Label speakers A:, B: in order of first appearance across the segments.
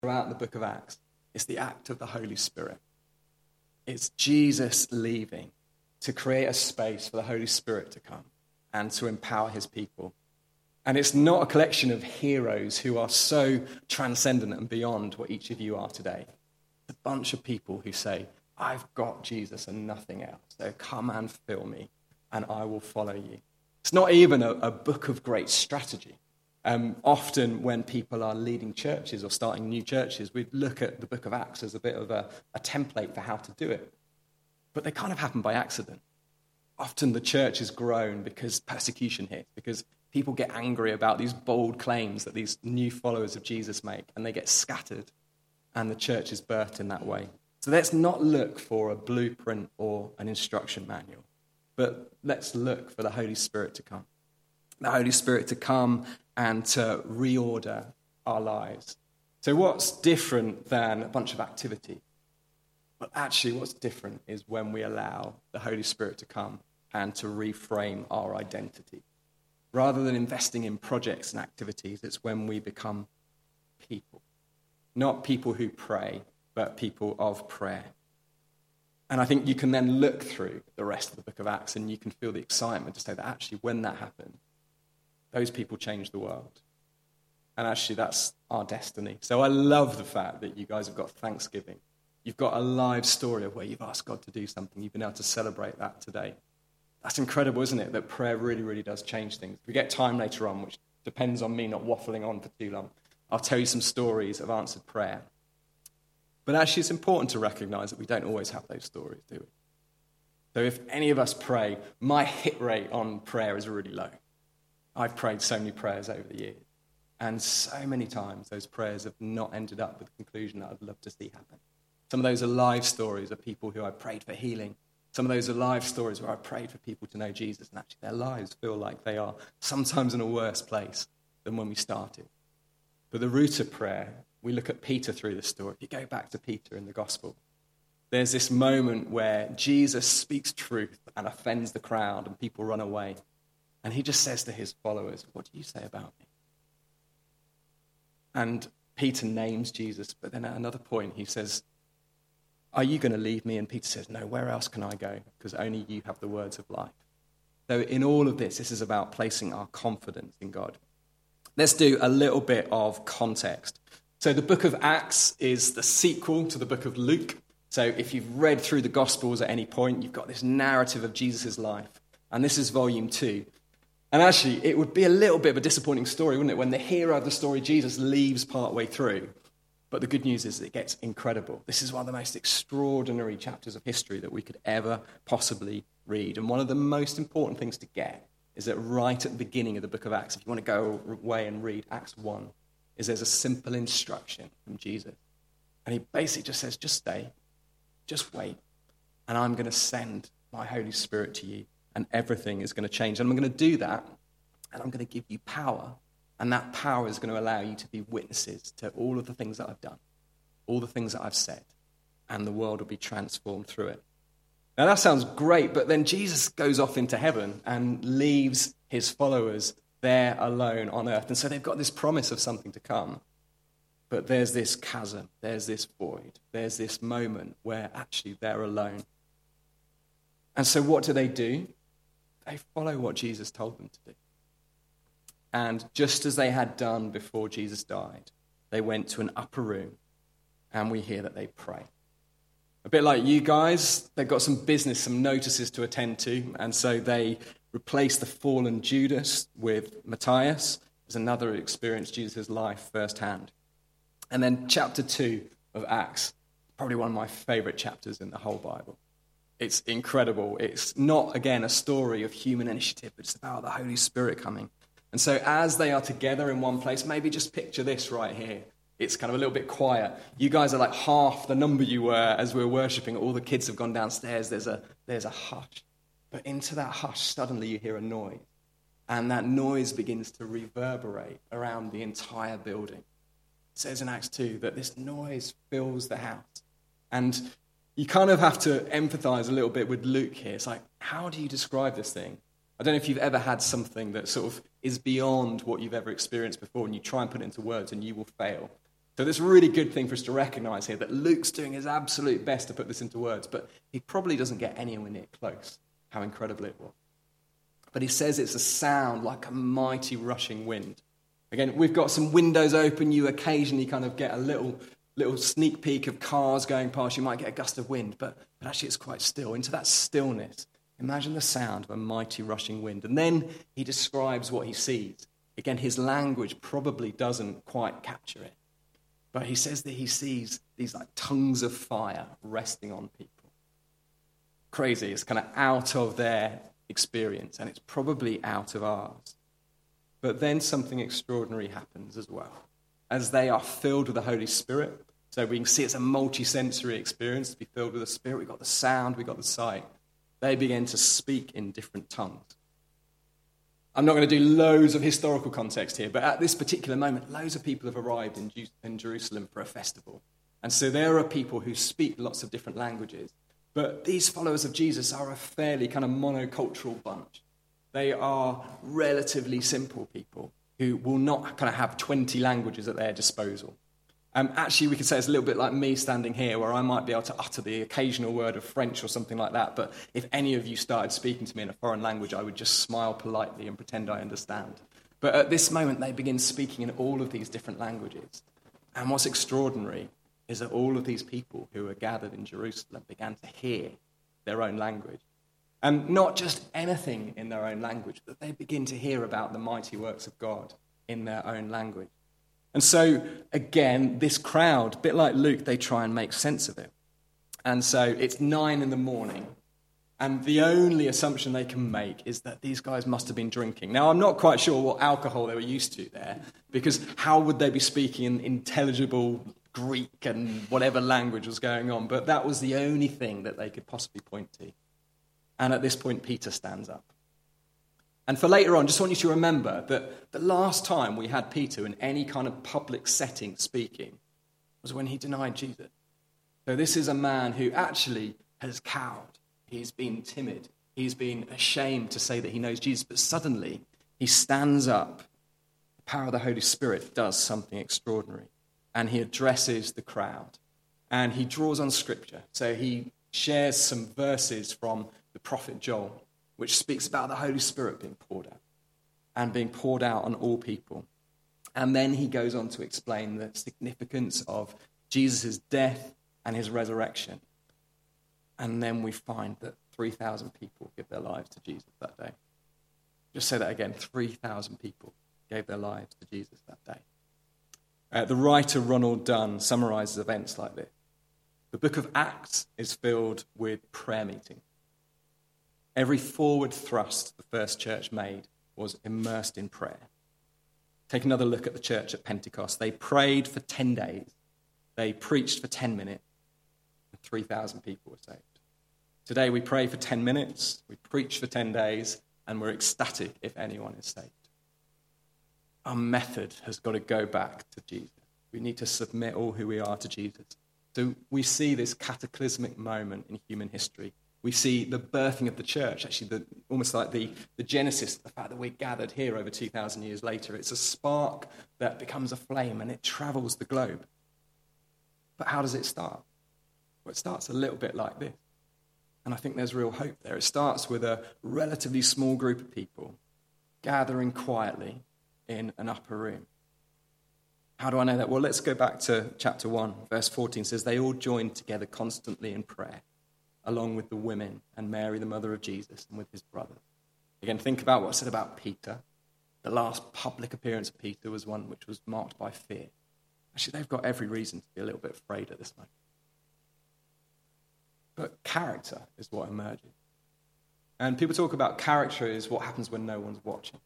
A: throughout the book of Acts, it's the act of the Holy Spirit. It's Jesus leaving to create a space for the Holy Spirit to come and to empower his people. And it's not a collection of heroes who are so transcendent and beyond what each of you are today. It's a bunch of people who say, I've got Jesus and nothing else. So come and fill me, and I will follow you. It's not even a, a book of great strategy. Um, often, when people are leading churches or starting new churches, we look at the book of Acts as a bit of a, a template for how to do it. But they kind of happen by accident. Often the church is grown because persecution hits, because people get angry about these bold claims that these new followers of Jesus make, and they get scattered, and the church is birthed in that way. So let's not look for a blueprint or an instruction manual, but let's look for the Holy Spirit to come. The Holy Spirit to come and to reorder our lives. So, what's different than a bunch of activity? But actually, what's different is when we allow the Holy Spirit to come and to reframe our identity. Rather than investing in projects and activities, it's when we become people. Not people who pray, but people of prayer. And I think you can then look through the rest of the book of Acts and you can feel the excitement to say that actually, when that happened, those people change the world. And actually, that's our destiny. So I love the fact that you guys have got Thanksgiving. You've got a live story of where you've asked God to do something. You've been able to celebrate that today. That's incredible, isn't it? That prayer really, really does change things. We get time later on, which depends on me not waffling on for too long, I'll tell you some stories of answered prayer. But actually, it's important to recognize that we don't always have those stories, do we? So if any of us pray, my hit rate on prayer is really low. I've prayed so many prayers over the years. And so many times those prayers have not ended up with the conclusion that I'd love to see happen. Some of those are live stories of people who I prayed for healing. Some of those are live stories where I prayed for people to know Jesus, and actually their lives feel like they are sometimes in a worse place than when we started. But the root of prayer, we look at Peter through the story. If you go back to Peter in the gospel, there's this moment where Jesus speaks truth and offends the crowd, and people run away. And he just says to his followers, What do you say about me? And Peter names Jesus, but then at another point he says, Are you going to leave me? And Peter says, No, where else can I go? Because only you have the words of life. So, in all of this, this is about placing our confidence in God. Let's do a little bit of context. So, the book of Acts is the sequel to the book of Luke. So, if you've read through the Gospels at any point, you've got this narrative of Jesus' life. And this is volume two. And actually, it would be a little bit of a disappointing story, wouldn't it, when the hero of the story, Jesus, leaves partway through. But the good news is it gets incredible. This is one of the most extraordinary chapters of history that we could ever possibly read. And one of the most important things to get is that right at the beginning of the book of Acts, if you want to go away and read Acts 1, is there's a simple instruction from Jesus. And he basically just says, just stay, just wait, and I'm going to send my Holy Spirit to you and everything is going to change. And I'm going to do that, and I'm going to give you power. And that power is going to allow you to be witnesses to all of the things that I've done, all the things that I've said, and the world will be transformed through it. Now, that sounds great, but then Jesus goes off into heaven and leaves his followers there alone on earth. And so they've got this promise of something to come. But there's this chasm, there's this void, there's this moment where actually they're alone. And so what do they do? They follow what Jesus told them to do. And just as they had done before Jesus died, they went to an upper room and we hear that they pray. A bit like you guys, they've got some business, some notices to attend to, and so they replace the fallen Judas with Matthias as another who experienced Jesus' life firsthand. And then chapter 2 of Acts, probably one of my favorite chapters in the whole Bible. It's incredible. It's not, again, a story of human initiative, but it's about the Holy Spirit coming. And so, as they are together in one place, maybe just picture this right here. It's kind of a little bit quiet. You guys are like half the number you were as we were worshiping. All the kids have gone downstairs. There's a, there's a hush. But into that hush, suddenly you hear a noise. And that noise begins to reverberate around the entire building. It says in Acts 2 that this noise fills the house. And you kind of have to empathize a little bit with Luke here. It's like, how do you describe this thing? I don't know if you've ever had something that sort of is beyond what you've ever experienced before, and you try and put it into words and you will fail. So, this really good thing for us to recognize here that Luke's doing his absolute best to put this into words, but he probably doesn't get anywhere near close how incredible it was. But he says it's a sound like a mighty rushing wind. Again, we've got some windows open. You occasionally kind of get a little, little sneak peek of cars going past. You might get a gust of wind, but, but actually it's quite still. Into that stillness, imagine the sound of a mighty rushing wind. And then he describes what he sees. Again, his language probably doesn't quite capture it. But he says that he sees these like tongues of fire resting on people. Crazy. It's kind of out of their experience, and it's probably out of ours. But then something extraordinary happens as well. As they are filled with the Holy Spirit, so we can see it's a multi-sensory experience to be filled with the Spirit. We've got the sound, we've got the sight. They begin to speak in different tongues. I'm not going to do loads of historical context here, but at this particular moment, loads of people have arrived in, in Jerusalem for a festival. And so there are people who speak lots of different languages. But these followers of Jesus are a fairly kind of monocultural bunch. They are relatively simple people who will not kind of have 20 languages at their disposal. Um, actually, we could say it's a little bit like me standing here, where I might be able to utter the occasional word of French or something like that. But if any of you started speaking to me in a foreign language, I would just smile politely and pretend I understand. But at this moment, they begin speaking in all of these different languages. And what's extraordinary is that all of these people who were gathered in Jerusalem began to hear their own language. And not just anything in their own language, but they begin to hear about the mighty works of God in their own language. And so, again, this crowd, a bit like Luke, they try and make sense of it. And so it's nine in the morning, and the only assumption they can make is that these guys must have been drinking. Now, I'm not quite sure what alcohol they were used to there, because how would they be speaking in intelligible Greek and whatever language was going on? But that was the only thing that they could possibly point to. And at this point, Peter stands up. And for later on, just want you to remember that the last time we had Peter in any kind of public setting speaking was when he denied Jesus. So this is a man who actually has cowed. He's been timid. He's been ashamed to say that he knows Jesus. But suddenly, he stands up. The power of the Holy Spirit does something extraordinary. And he addresses the crowd. And he draws on Scripture. So he shares some verses from the prophet Joel which speaks about the Holy Spirit being poured out and being poured out on all people. And then he goes on to explain the significance of Jesus' death and his resurrection. And then we find that 3,000 people give their lives to Jesus that day. Just say that again 3,000 people gave their lives to Jesus that day. Uh, the writer Ronald Dunn summarizes events like this The book of Acts is filled with prayer meetings. Every forward thrust the first church made was immersed in prayer. Take another look at the church at Pentecost. They prayed for 10 days, they preached for 10 minutes, and 3,000 people were saved. Today we pray for 10 minutes, we preach for 10 days, and we're ecstatic if anyone is saved. Our method has got to go back to Jesus. We need to submit all who we are to Jesus. So we see this cataclysmic moment in human history we see the birthing of the church, actually, the, almost like the, the genesis, the fact that we're gathered here over 2,000 years later. It's a spark that becomes a flame and it travels the globe. But how does it start? Well, it starts a little bit like this. And I think there's real hope there. It starts with a relatively small group of people gathering quietly in an upper room. How do I know that? Well, let's go back to chapter 1, verse 14 says, They all joined together constantly in prayer along with the women and Mary, the mother of Jesus, and with his brothers. Again, think about what I said about Peter. The last public appearance of Peter was one which was marked by fear. Actually, they've got every reason to be a little bit afraid at this moment. But character is what emerges. And people talk about character is what happens when no one's watching.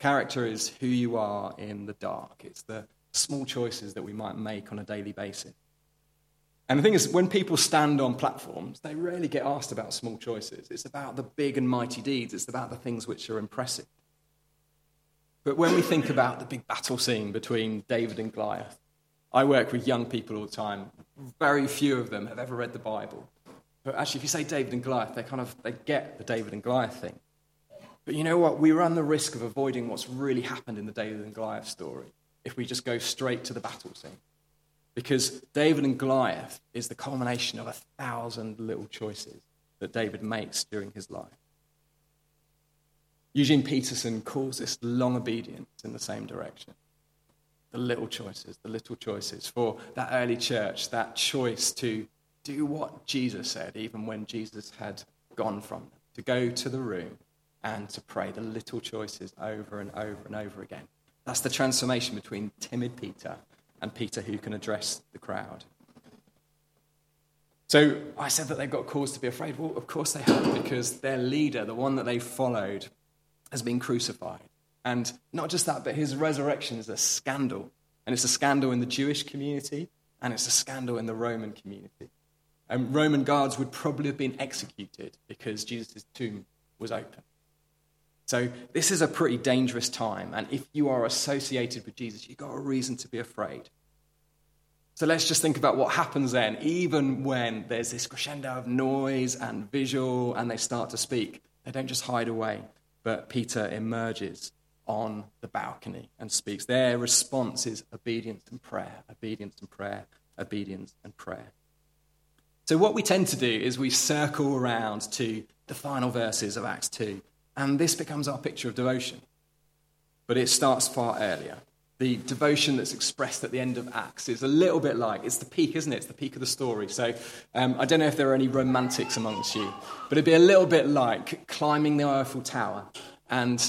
A: Character is who you are in the dark, it's the small choices that we might make on a daily basis. And the thing is, when people stand on platforms, they rarely get asked about small choices. It's about the big and mighty deeds, it's about the things which are impressive. But when we think about the big battle scene between David and Goliath, I work with young people all the time. Very few of them have ever read the Bible. But actually, if you say David and Goliath, they kind of they get the David and Goliath thing. But you know what? We run the risk of avoiding what's really happened in the David and Goliath story if we just go straight to the battle scene. Because David and Goliath is the culmination of a thousand little choices that David makes during his life. Eugene Peterson calls this long obedience in the same direction. The little choices, the little choices for that early church, that choice to do what Jesus said, even when Jesus had gone from them, to go to the room and to pray the little choices over and over and over again. That's the transformation between timid Peter and Peter who can address the crowd. So I said that they've got cause to be afraid. Well, of course they have, because their leader, the one that they followed, has been crucified. And not just that, but his resurrection is a scandal. And it's a scandal in the Jewish community, and it's a scandal in the Roman community. And Roman guards would probably have been executed because Jesus' tomb was open. So this is a pretty dangerous time. And if you are associated with Jesus, you've got a reason to be afraid. So let's just think about what happens then, even when there's this crescendo of noise and visual and they start to speak. They don't just hide away, but Peter emerges on the balcony and speaks. Their response is obedience and prayer, obedience and prayer, obedience and prayer. So, what we tend to do is we circle around to the final verses of Acts 2 and this becomes our picture of devotion. But it starts far earlier. The devotion that's expressed at the end of Acts is a little bit like, it's the peak, isn't it? It's the peak of the story. So um, I don't know if there are any romantics amongst you, but it'd be a little bit like climbing the Eiffel Tower and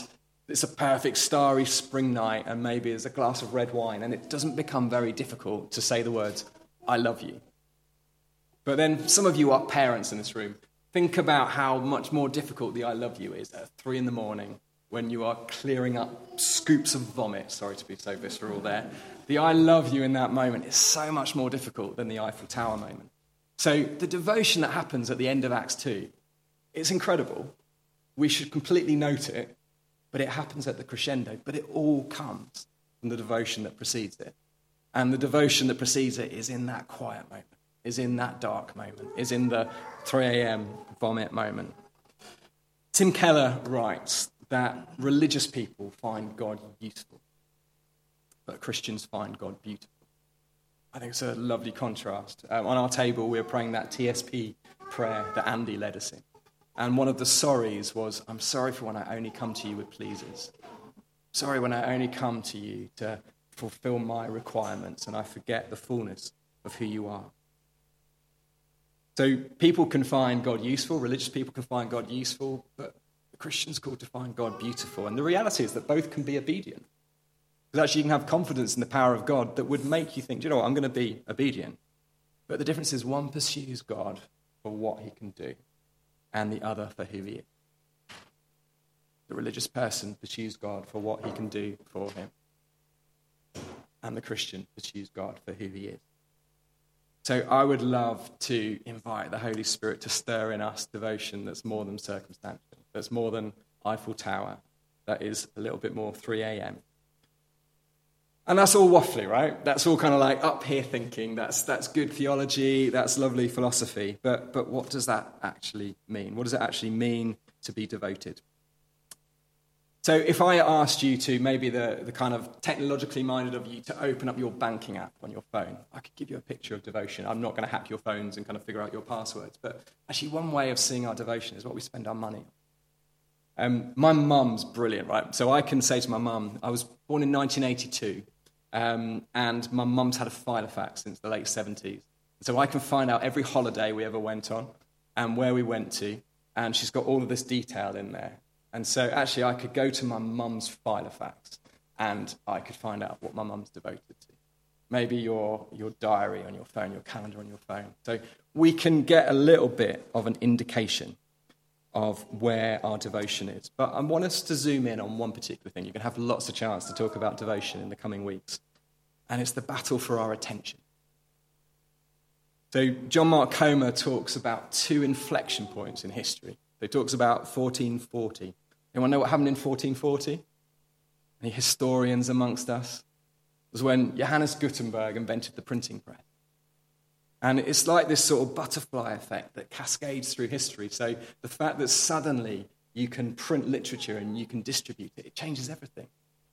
A: it's a perfect starry spring night and maybe there's a glass of red wine and it doesn't become very difficult to say the words, I love you. But then some of you are parents in this room Think about how much more difficult the I love you is at three in the morning when you are clearing up scoops of vomit. Sorry to be so visceral there. The I love you in that moment is so much more difficult than the Eiffel Tower moment. So the devotion that happens at the end of Acts 2, it's incredible. We should completely note it, but it happens at the crescendo, but it all comes from the devotion that precedes it. And the devotion that precedes it is in that quiet moment is in that dark moment, is in the 3 a.m. vomit moment. Tim Keller writes that religious people find God useful, but Christians find God beautiful. I think it's a lovely contrast. Um, on our table, we were praying that TSP prayer that Andy led us in. And one of the sorries was, I'm sorry for when I only come to you with pleasers. Sorry when I only come to you to fulfill my requirements and I forget the fullness of who you are. So people can find God useful, religious people can find God useful, but Christian's called to find God beautiful. And the reality is that both can be obedient. Because actually, you can have confidence in the power of God that would make you think, you know what, I'm going to be obedient. But the difference is one pursues God for what he can do, and the other for who he is. The religious person pursues God for what he can do for him, and the Christian pursues God for who he is. So I would love to invite the Holy Spirit to stir in us devotion that's more than circumstantial, that's more than Eiffel Tower, that is a little bit more 3 a.m. And that's all waffly, right? That's all kind of like up here thinking. That's, that's good theology, that's lovely philosophy. But, but what does that actually mean? What does it actually mean to be devoted? So, if I asked you to, maybe the, the kind of technologically minded of you, to open up your banking app on your phone, I could give you a picture of devotion. I'm not going to hack your phones and kind of figure out your passwords, but actually, one way of seeing our devotion is what we spend our money on. Um, my mum's brilliant, right? So, I can say to my mum, I was born in 1982, um, and my mum's had a Filofax since the late 70s. So, I can find out every holiday we ever went on and where we went to, and she's got all of this detail in there. And so actually, I could go to my mum's Filofax and I could find out what my mum's devoted to. Maybe your, your diary on your phone, your calendar on your phone. So we can get a little bit of an indication of where our devotion is. But I want us to zoom in on one particular thing. You're going to have lots of chance to talk about devotion in the coming weeks. And it's the battle for our attention. So John Mark Comer talks about two inflection points in history. He talks about 1440. Anyone know what happened in 1440? Any historians amongst us? It was when Johannes Gutenberg invented the printing press. And it's like this sort of butterfly effect that cascades through history. So the fact that suddenly you can print literature and you can distribute it, it changes everything.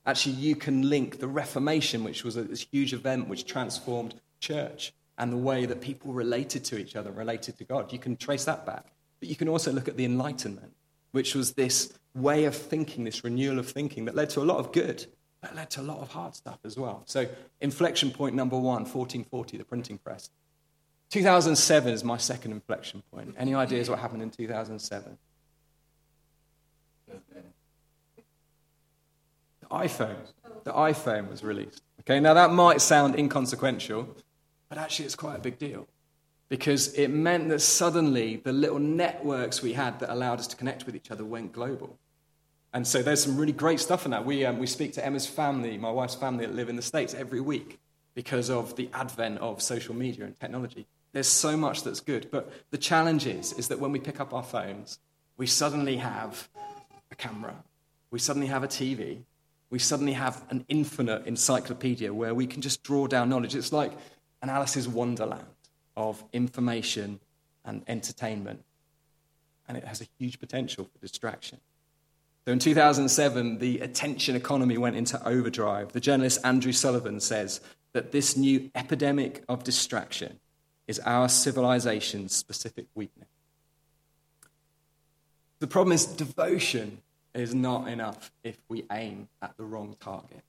A: Actually, you can link the Reformation, which was a huge event which transformed church and the way that people related to each other, related to God. You can trace that back. But you can also look at the Enlightenment, which was this way of thinking, this renewal of thinking that led to a lot of good, but led to a lot of hard stuff as well. So, inflection point number one, 1440, the printing press. 2007 is my second inflection point. Any ideas what happened in 2007? The iPhone. The iPhone was released. Okay, now that might sound inconsequential, but actually it's quite a big deal because it meant that suddenly the little networks we had that allowed us to connect with each other went global. And so there's some really great stuff in that. We, um, we speak to Emma's family, my wife's family that live in the States every week because of the advent of social media and technology. There's so much that's good. But the challenge is, is that when we pick up our phones, we suddenly have a camera, we suddenly have a TV, we suddenly have an infinite encyclopedia where we can just draw down knowledge. It's like an Alice's Wonderland of information and entertainment. And it has a huge potential for distraction. So in 2007, the attention economy went into overdrive. The journalist Andrew Sullivan says that this new epidemic of distraction is our civilization's specific weakness. The problem is devotion is not enough if we aim at the wrong target.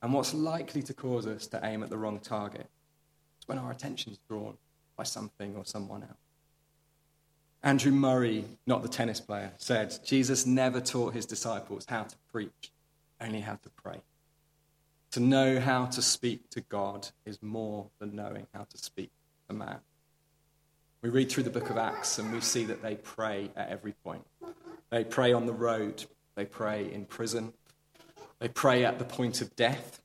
A: And what's likely to cause us to aim at the wrong target is when our attention is drawn by something or someone else. Andrew Murray, not the tennis player, said Jesus never taught his disciples how to preach, only how to pray. To know how to speak to God is more than knowing how to speak to man. We read through the book of Acts and we see that they pray at every point. They pray on the road, they pray in prison, they pray at the point of death,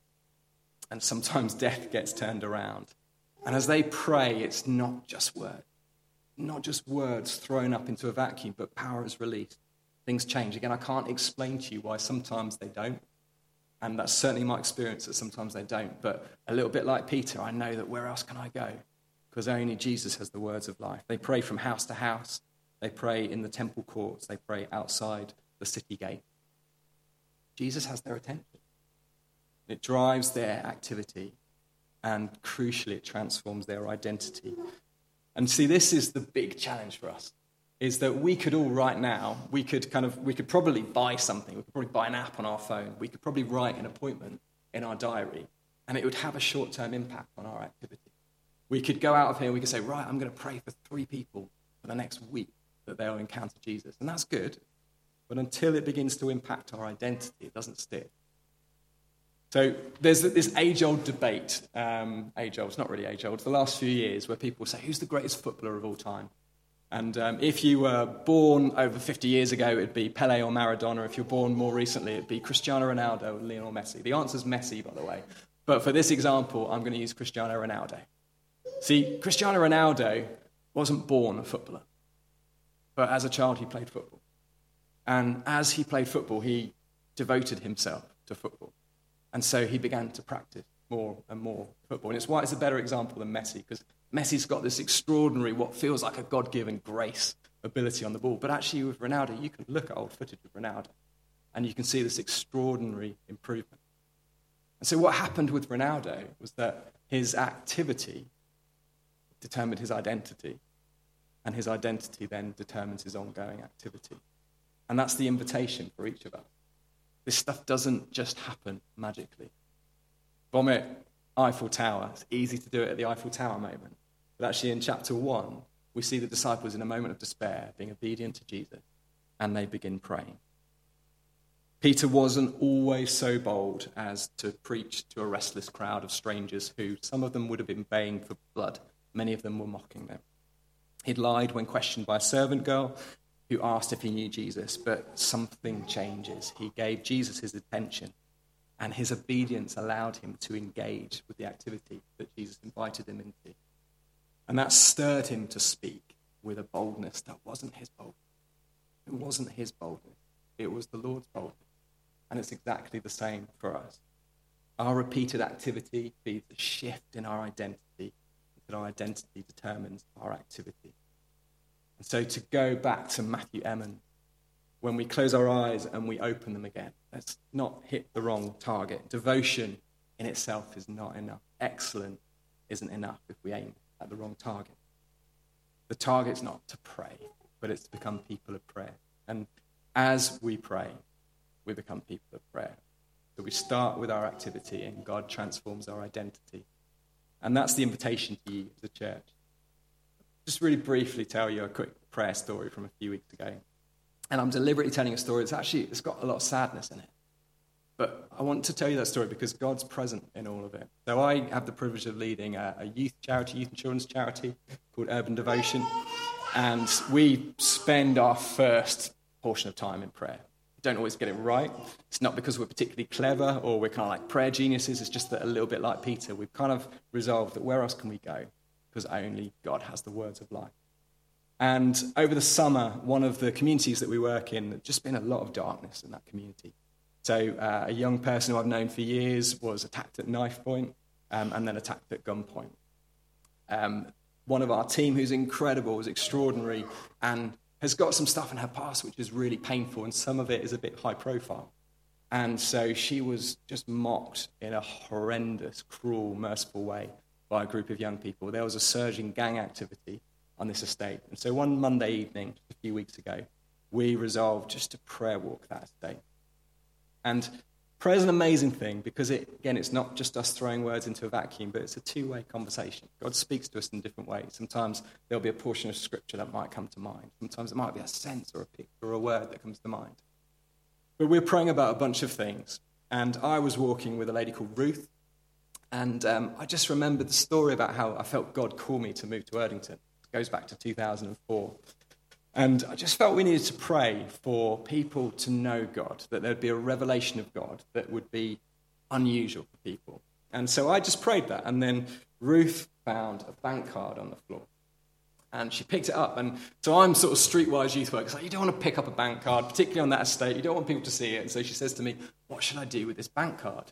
A: and sometimes death gets turned around. And as they pray, it's not just words, not just words thrown up into a vacuum, but power is released. Things change. Again, I can't explain to you why sometimes they don't. And that's certainly my experience that sometimes they don't. But a little bit like Peter, I know that where else can I go? Because only Jesus has the words of life. They pray from house to house, they pray in the temple courts. They pray outside the city gate. Jesus has their attention. It drives their activity, and crucially, it transforms their identity. And see, this is the big challenge for us is that we could all right now we could kind of we could probably buy something we could probably buy an app on our phone we could probably write an appointment in our diary and it would have a short-term impact on our activity we could go out of here we could say right i'm going to pray for three people for the next week that they'll encounter Jesus. And that's good. But until it begins to impact our identity, it doesn't stick. So there's this age old debate, um, age old, it's not really age old, the last few years, where people say, who's the greatest footballer of all time? And um, if you were born over 50 years ago, it'd be Pele or Maradona. If you're born more recently, it'd be Cristiano Ronaldo or Lionel Messi. The answer's Messi, by the way. But for this example, I'm going to use Cristiano Ronaldo. See, Cristiano Ronaldo wasn't born a footballer. But as a child, he played football. And as he played football, he devoted himself to football. And so he began to practice more and more football. And it's why it's a better example than Messi, because Messi's got this extraordinary, what feels like a God given grace ability on the ball. But actually, with Ronaldo, you can look at old footage of Ronaldo and you can see this extraordinary improvement. And so, what happened with Ronaldo was that his activity determined his identity and his identity then determines his ongoing activity. And that's the invitation for each of us. This stuff doesn't just happen magically. Vomit Eiffel Tower. It's easy to do it at the Eiffel Tower moment. But actually, in chapter 1, we see the disciples in a moment of despair being obedient to Jesus, and they begin praying. Peter wasn't always so bold as to preach to a restless crowd of strangers who, some of them would have been baying for blood, many of them were mocking them. He'd lied when questioned by a servant girl who asked if he knew Jesus, but something changes. He gave Jesus his attention, and his obedience allowed him to engage with the activity that Jesus invited him into. And that stirred him to speak with a boldness that wasn't his boldness. It wasn't his boldness, it was the Lord's boldness. And it's exactly the same for us. Our repeated activity feeds a shift in our identity that our identity determines our activity. And so to go back to Matthew Emmon, when we close our eyes and we open them again, let's not hit the wrong target. Devotion in itself is not enough. Excellent isn't enough if we aim at the wrong target. The target's not to pray, but it's to become people of prayer. And as we pray, we become people of prayer. So we start with our activity, and God transforms our identity. And that's the invitation to you as a church. Just really briefly tell you a quick prayer story from a few weeks ago. And I'm deliberately telling a story that's actually it's got a lot of sadness in it. But I want to tell you that story because God's present in all of it. So I have the privilege of leading a, a youth charity, youth and children's charity called Urban Devotion. And we spend our first portion of time in prayer. We don't always get it right. It's not because we're particularly clever or we're kind of like prayer geniuses. It's just that a little bit like Peter, we've kind of resolved that where else can we go? Because only God has the words of life. And over the summer, one of the communities that we work in, there's just been a lot of darkness in that community. So, uh, a young person who I've known for years was attacked at knife point um, and then attacked at gunpoint. Um, one of our team, who's incredible, was extraordinary, and has got some stuff in her past which is really painful, and some of it is a bit high profile. And so she was just mocked in a horrendous, cruel, merciful way by a group of young people. There was a surge in gang activity on this estate. And so one Monday evening, a few weeks ago, we resolved just to prayer walk that estate. And prayer is an amazing thing because, it, again, it's not just us throwing words into a vacuum, but it's a two way conversation. God speaks to us in different ways. Sometimes there'll be a portion of scripture that might come to mind, sometimes it might be a sense or a picture or a word that comes to mind. But we're praying about a bunch of things. And I was walking with a lady called Ruth, and um, I just remembered the story about how I felt God call me to move to Erdington. It goes back to 2004. And I just felt we needed to pray for people to know God, that there'd be a revelation of God that would be unusual for people. And so I just prayed that. And then Ruth found a bank card on the floor. And she picked it up. And so I'm sort of streetwise youth worker. So you don't want to pick up a bank card, particularly on that estate. You don't want people to see it. And so she says to me, What should I do with this bank card?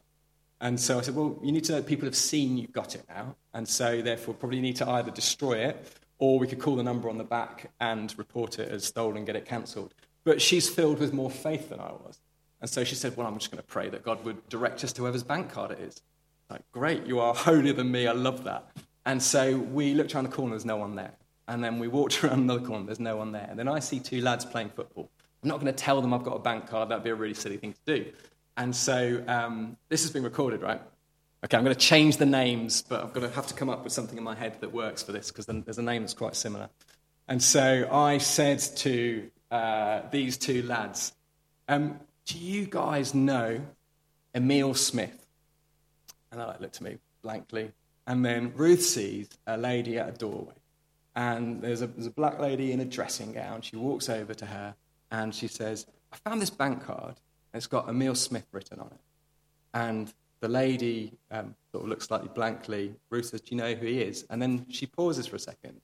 A: And so I said, Well, you need to know that people have seen you've got it now. And so therefore, probably need to either destroy it or we could call the number on the back and report it as stolen, get it cancelled. But she's filled with more faith than I was. And so she said, Well, I'm just going to pray that God would direct us to whoever's bank card it is. Like, great, you are holier than me. I love that. And so we looked around the corner, there's no one there. And then we walked around another corner, there's no one there. And then I see two lads playing football. I'm not going to tell them I've got a bank card, that'd be a really silly thing to do. And so um, this has been recorded, right? Okay, I'm going to change the names, but I'm going to have to come up with something in my head that works for this because there's a name that's quite similar. And so I said to uh, these two lads, um, Do you guys know Emil Smith? And they like, looked at me blankly. And then Ruth sees a lady at a doorway. And there's a, there's a black lady in a dressing gown. She walks over to her and she says, I found this bank card. It's got Emil Smith written on it. And the lady um, sort of looks slightly blankly. Ruth says, Do you know who he is? And then she pauses for a second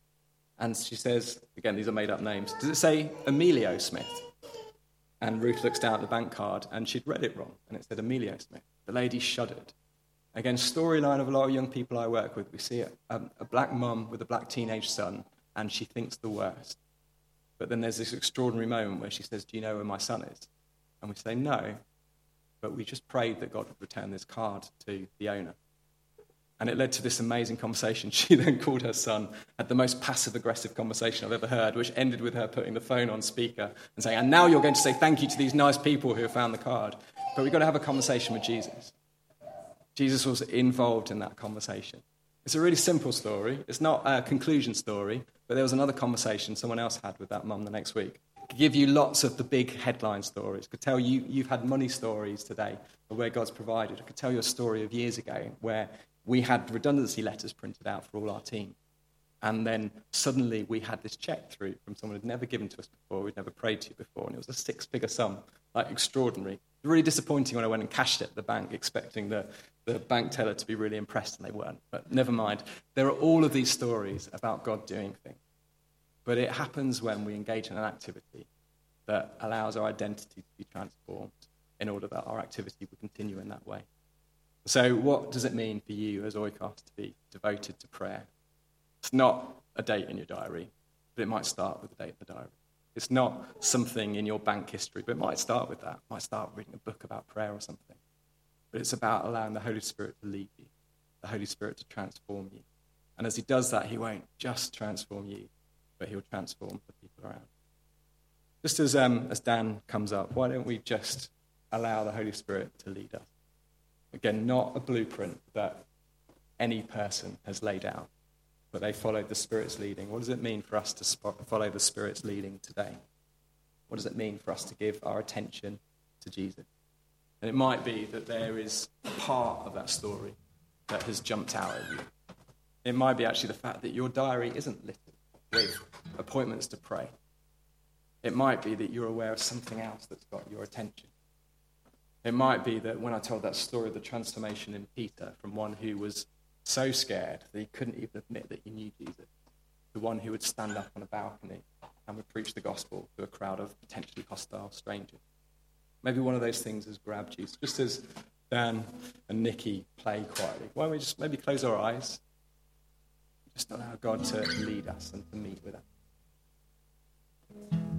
A: and she says, Again, these are made up names. Does it say Emilio Smith? And Ruth looks down at the bank card and she'd read it wrong and it said Emilio Smith. The lady shuddered. Again, storyline of a lot of young people I work with. We see a, a, a black mum with a black teenage son and she thinks the worst. But then there's this extraordinary moment where she says, Do you know where my son is? And we say, No. But we just prayed that God would return this card to the owner. And it led to this amazing conversation. She then called her son, had the most passive aggressive conversation I've ever heard, which ended with her putting the phone on speaker and saying, And now you're going to say thank you to these nice people who have found the card. But we've got to have a conversation with Jesus. Jesus was involved in that conversation. It's a really simple story. It's not a conclusion story, but there was another conversation someone else had with that mum the next week could give you lots of the big headline stories. Could tell you you've had money stories today of where God's provided. I could tell you a story of years ago where we had redundancy letters printed out for all our team. And then suddenly we had this check through from someone who'd never given to us before, we'd never prayed to before, and it was a six figure sum, like extraordinary. Really disappointing when I went and cashed it at the bank, expecting the, the bank teller to be really impressed, and they weren't. But never mind. There are all of these stories about God doing things. But it happens when we engage in an activity that allows our identity to be transformed in order that our activity will continue in that way. So, what does it mean for you as Oikos to be devoted to prayer? It's not a date in your diary, but it might start with a date in the diary. It's not something in your bank history, but it might start with that. It might start reading a book about prayer or something. But it's about allowing the Holy Spirit to lead you, the Holy Spirit to transform you, And as he does that, he won't just transform you, he'll transform the people around. Just as, um, as Dan comes up, why don't we just allow the Holy Spirit to lead us? Again, not a blueprint that any person has laid out, but they followed the Spirit's leading. What does it mean for us to follow the Spirit's leading today? What does it mean for us to give our attention to Jesus? And it might be that there is part of that story that has jumped out at you. It might be actually the fact that your diary isn't littered with appointments to pray. It might be that you're aware of something else that's got your attention. It might be that when I told that story of the transformation in Peter from one who was so scared that he couldn't even admit that he knew Jesus, to one who would stand up on a balcony and would preach the gospel to a crowd of potentially hostile strangers. Maybe one of those things has grabbed you, just as Dan and Nikki play quietly. Why don't we just maybe close our eyes? Just allow God to lead us and to meet with us. Thank you.